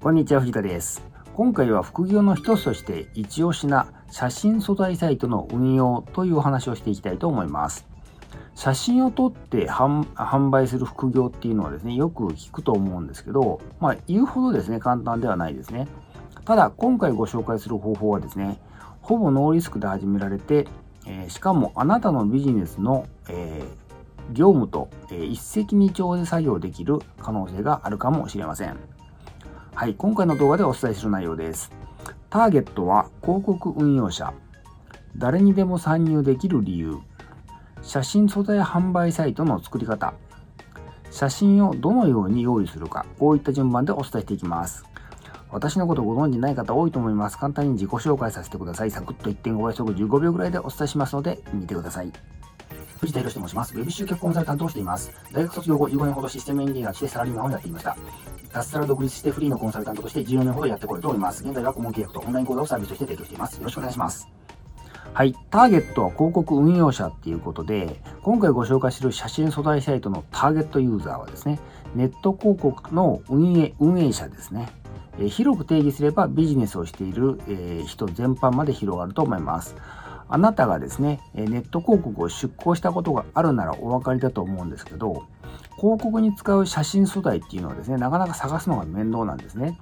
こんにちは、藤田です。今回は副業の一つとして一押しな写真素材サイトの運用というお話をしていきたいと思います。写真を撮って販売する副業っていうのはですね、よく聞くと思うんですけど、まあ言うほどですね、簡単ではないですね。ただ、今回ご紹介する方法はですね、ほぼノーリスクで始められて、えー、しかもあなたのビジネスの、えー、業務と、え、一石二鳥で作業できる可能性があるかもしれません。はい、今回の動画でお伝えする内容です。ターゲットは広告運用者。誰にでも参入できる理由。写真素材販売サイトの作り方。写真をどのように用意するか。こういった順番でお伝えしていきます。私のことご存知ない方多いと思います。簡単に自己紹介させてください。サクッと1.5倍速15秒ぐらいでお伝えしますので、見てください。藤田博と申します。ウェブ集客コンサルタントをしています。大学卒業後15年ほどシステムエンジニアとしてサラリーマンをやっていました。脱サラ独立してフリーのコンサルタントとして14年ほどやってこれております。現在は顧問契約とオンライン講座をサービスとして提供しています。よろしくお願いします。はい。ターゲットは広告運用者っていうことで、今回ご紹介する写真素材サイトのターゲットユーザーはですね、ネット広告の運営、運営者ですね。え、広く定義すればビジネスをしている、え、人全般まで広がると思います。あなたがですね、ネット広告を出稿したことがあるならお分かりだと思うんですけど、広告に使う写真素材っていうのはですね、なかなか探すのが面倒なんですね。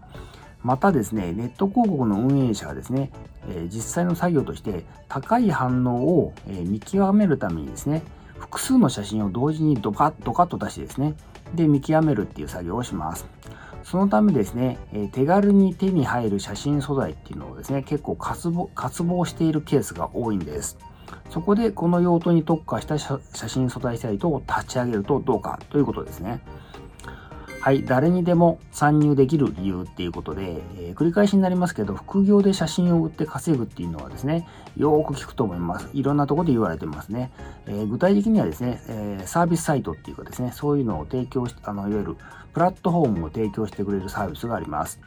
またですね、ネット広告の運営者はですね、え実際の作業として高い反応を、え見極めるためにですね、複数の写真を同時にドカッドカッと出してですね、で見極めるっていう作業をします。そのためですね、え手軽に手に入る写真素材っていうのをですね、結構渇望渇望しているケースが多いんです。そこでこの用途に特化した写真素材サイトを立ち上げるとどうかということですね。はい、誰にでも参入できる理由っていうことで、えー、繰り返しになりますけど、副業で写真を売って稼ぐっていうのはですね、よーく聞くと思います。いろんなとこで言われてますね。えー、具体的にはですね、えー、サービスサイトっていうかですね、そういうのを提供し、あの、いわゆるプラットフォームを提供してくれるサービスがあります。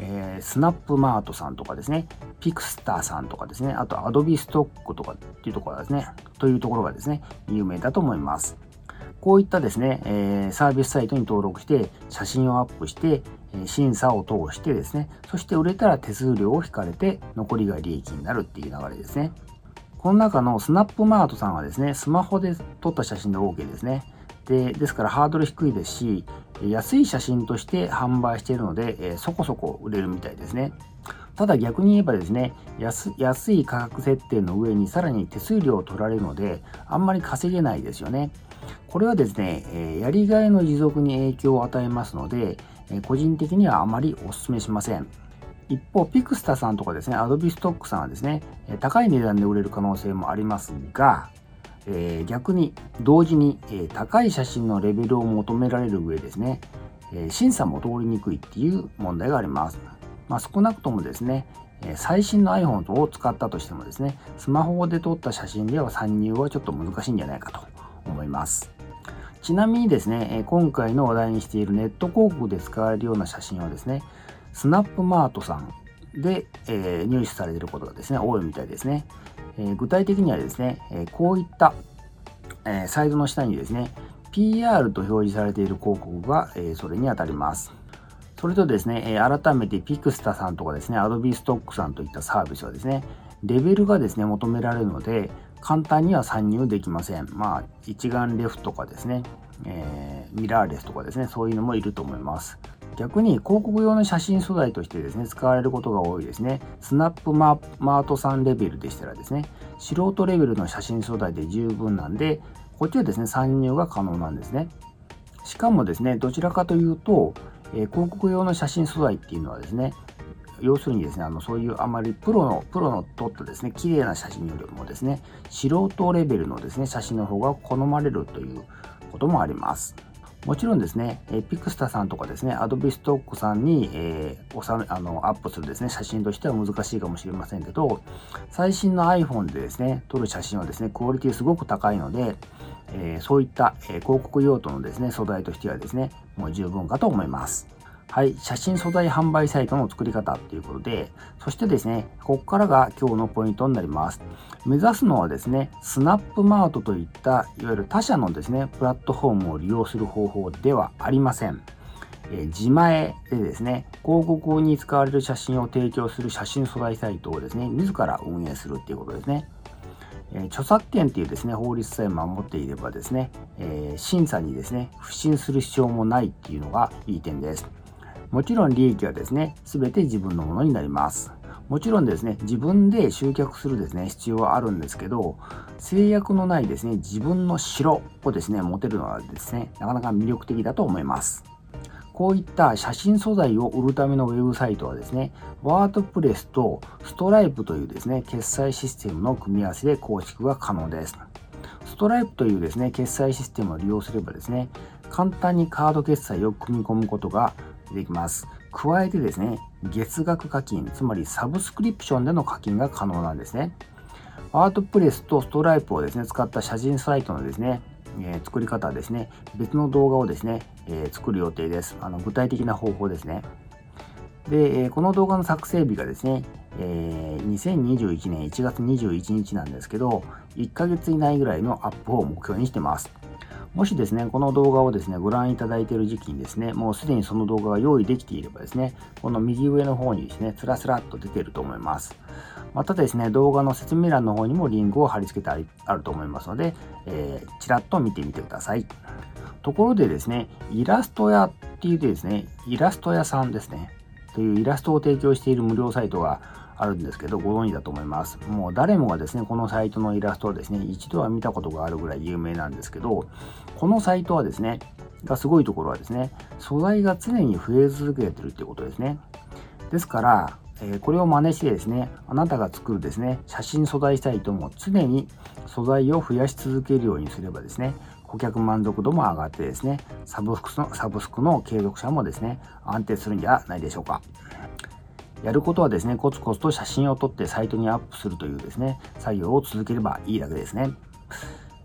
えー、スナップマートさんとかですね、ピクスターさんとかですね、あとアドビストックとかっていうところですね、というところがですね、有名だと思います。こういったですね、えー、サービスサイトに登録して、写真をアップして、え審査を通してですね、そして売れたら手数料を引かれて、残りが利益になるっていう流れですね。この中のスナップマートさんはですね、スマホで撮った写真で OK ですね。で、ですからハードル低いですし、安い写真として販売しているので、え、そこそこ売れるみたいですね。ただ逆に言えばですね安、安い価格設定の上にさらに手数料を取られるので、あんまり稼げないですよね。これはですね、えやりがいの持続に影響を与えますので、え個人的にはあまりお勧めしません。一方、ピクスタさんとかですね、アドビストックさんはですね、高い値段で売れる可能性もありますが、え、逆に同時に、え、高い写真のレベルを求められる上ですね、え、審査も通りにくいっていう問題があります。まあ、少なくともですね、最新の iPhone を使ったとしてもですね、スマホで撮った写真では参入はちょっと難しいんじゃないかと思います。ちなみにですね、今回の話題にしているネット広告で使われるような写真はですね、スナップマートさんで、え、入手されていることがですね、多いみたいですね。え、具体的にはですね、えこういった、えサイトの下にですね、PR と表示されている広告が、えそれにあたります。それとですね、え改めてピクスタさんとかですね、アドビストックさんといったサービスはですね、レベルがですね、求められるので、簡単には参入できません。まあ、一眼レフとかですね、えー、ミラーレスとかですね、そういうのもいると思います。逆に広告用の写真素材としてですね、使われることが多いですね。スナップマートさんレベルでしたらですね、素人レベルの写真素材で十分なんで、こっちはですね、参入が可能なんですね。しかもですね、どちらかというと、えー、広告用の写真素材っていうのはですね、要するにですね、あのそういうあまりプロの、プロの撮ったですね、綺麗な写真よりもですね、素人レベルのですね、写真の方が好まれるということもあります。もちろんですね、えピクスタさんとかですね、アドビストックさんに、えー、収めあのアップするですね、写真としては難しいかもしれませんけど、最新の iPhone でですね、撮る写真はですね、クオリティすごく高いので、えー、そういった、え、広告用途のですね、素材としてはですね、もう十分かと思います。はい、写真素材販売サイトの作り方ということで、そしてですね、ここからが今日のポイントになります。目指すのはですね、スナップマートといったいわゆる他社のですね、プラットフォームを利用する方法ではありません。え自前でですね、広告に使われる写真を提供する写真素材サイトをですね、自ら運営するっていうことですね。え著作権っていうですね、法律さえ守っていればですね、え審査にですね、不信する必要もないっていうのがいい点です。もちろん利益はですね、全て自分のものになります。もちろんですね、自分で集客するですね、必要はあるんですけど、制約のないですね、自分の城をですね、持てるのはですね、なかなか魅力的だと思います。こういった写真素材を売るためのウェブサイトはですね、ワードプレスとストライプというですね、決済システムの組み合わせで構築が可能です。ストライプというですね、決済システムを利用すればですね、簡単にカード決済を組み込むことができます。加えてですね、月額課金、つまりサブスクリプションでの課金が可能なんですね。ワードプレスとストライプをですね、使った写真サイトのですね、えー、作り方ですね、別の動画をですね、えー、作る予定です。あの具体的な方法ですね。で、えー、この動画の作成日がですね、え、2021年1月21日なんですけど、1ヶ月以内ぐらいのアップを目標にしてます。もしですね、この動画をですね、ご覧いただいている時期にですね、もうすでにその動画が用意できていればですね、この右上の方にですね、つらつらっと出ていると思います。またですね、動画の説明欄の方にもリンクを貼り付けてあると思いますので、えー、ちらっと見てみてください。ところでですね、イラスト屋っていうですね、イラスト屋さんですね、というイラストを提供している無料サイトがあるんですけど、ご存知だと思います。もう誰もがですね、このサイトのイラストをですね、一度は見たことがあるぐらい有名なんですけど、このサイトはですね、がすごいところはですね、素材が常に増え続けてるっていうことですね。ですから、えこれを真似してですね、あなたが作るですね、写真素材サイトも常に素材を増やし続けるようにすればですね、顧客満足度も上がってですね、サブスクのサブスクの継続者もですね、安定するんじゃないでしょうか。やることはですね、コツコツと写真を撮ってサイトにアップするというですね、作業を続ければいいだけですね。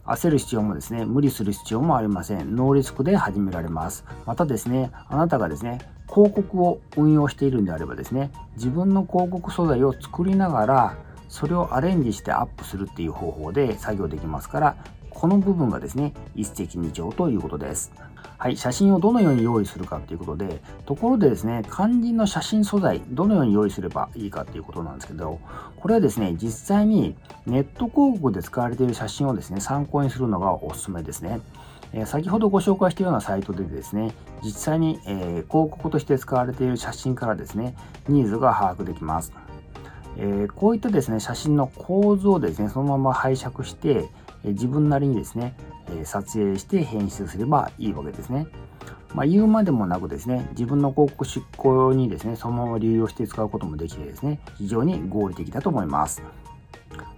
焦る必要もですね、無理する必要もありません。ノーリスクで始められます。またですね、あなたがですね、広告を運用しているんであればですね、自分の広告素材を作りながら、それをアレンジしてアップするっていう方法で作業できますから、この部分がですね、一石二鳥ということです。はい、写真をどのように用意するかということで、ところでですね、肝心の写真素材、どのように用意すればいいかということなんですけど、これはですね、実際にネット広告で使われている写真をですね、参考にするのがおすすめですね。え先ほどご紹介したようなサイトでですね、実際に、えー、広告として使われている写真からですね、ニーズが把握できます。えー、こういったですね、写真の構図をですね、そのまま拝借して、自分なりにですね、え撮影して編集すればいいわけですね。まあ、言うまでもなくですね、自分の広告出稿にですね、そのまま流用して使うこともできてですね、非常に合理的だと思います。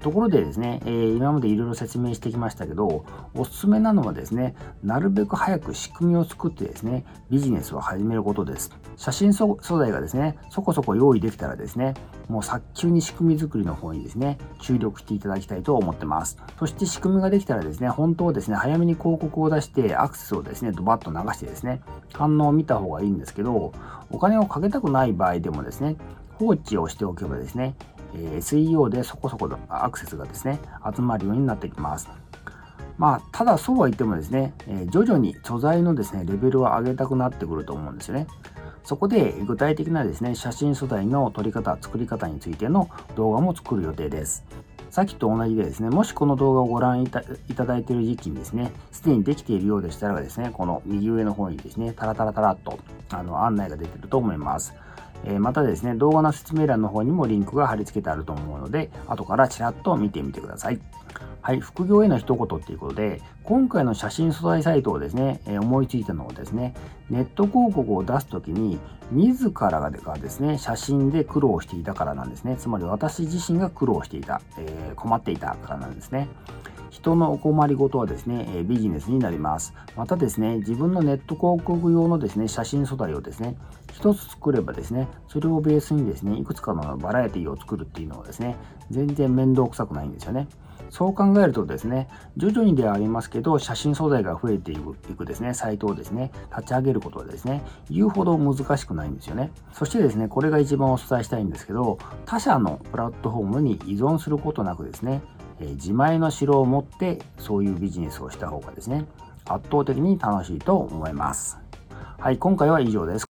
ところでですね、えー、今までいろいろ説明してきましたけど、おすすめなのはですね、なるべく早く仕組みを作ってですね、ビジネスを始めることです。写真素材がですね、そこそこ用意できたらですね、もう早急に仕組み作りの方にですね、注力していただきたいと思ってます。そして仕組みができたらですね、本当はですね、早めに広告を出してアクセスをですね、ドバッと流してですね、反応を見た方がいいんですけど、お金をかけたくない場合でもですね、放置をしておけばですね、え SEO でそこそこのアクセスがですね、集まるようになってきます。まあ、ただそうは言ってもですね、え徐々に素材のですね、レベルを上げたくなってくると思うんですよね。そこで具体的なですね、写真素材の撮り方、作り方についての動画も作る予定です。さっきと同じでですね、もしこの動画をご覧いただいている時期にですね、すでにできているようでしたらですね、この右上の方にですね、タラタラタラっとあの案内が出てると思います。えまたですね、動画の説明欄の方にもリンクが貼り付けてあると思うので、後からちらっと見てみてください。はい、副業への一言っていうことで、今回の写真素材サイトをですね、え思いついたのはですね、ネット広告を出すときに、自らがですね、写真で苦労していたからなんですね。つまり私自身が苦労していた、えー、困っていたからなんですね。人のお困りごとはですね、えビジネスになります。またですね、自分のネット広告用のですね、写真素材をですね、一つ作ればですね、それをベースにですね、いくつかのバラエティを作るっていうのはですね、全然面倒くさくないんですよね。そう考えるとですね、徐々にではありますけど、写真素材が増えていくですね、サイトをですね、立ち上げることはですね、言うほど難しくないんですよね。そしてですね、これが一番お伝えしたいんですけど、他社のプラットフォームに依存することなくですね、え自前の城を持ってそういうビジネスをした方がですね、圧倒的に楽しいと思います。はい、今回は以上です。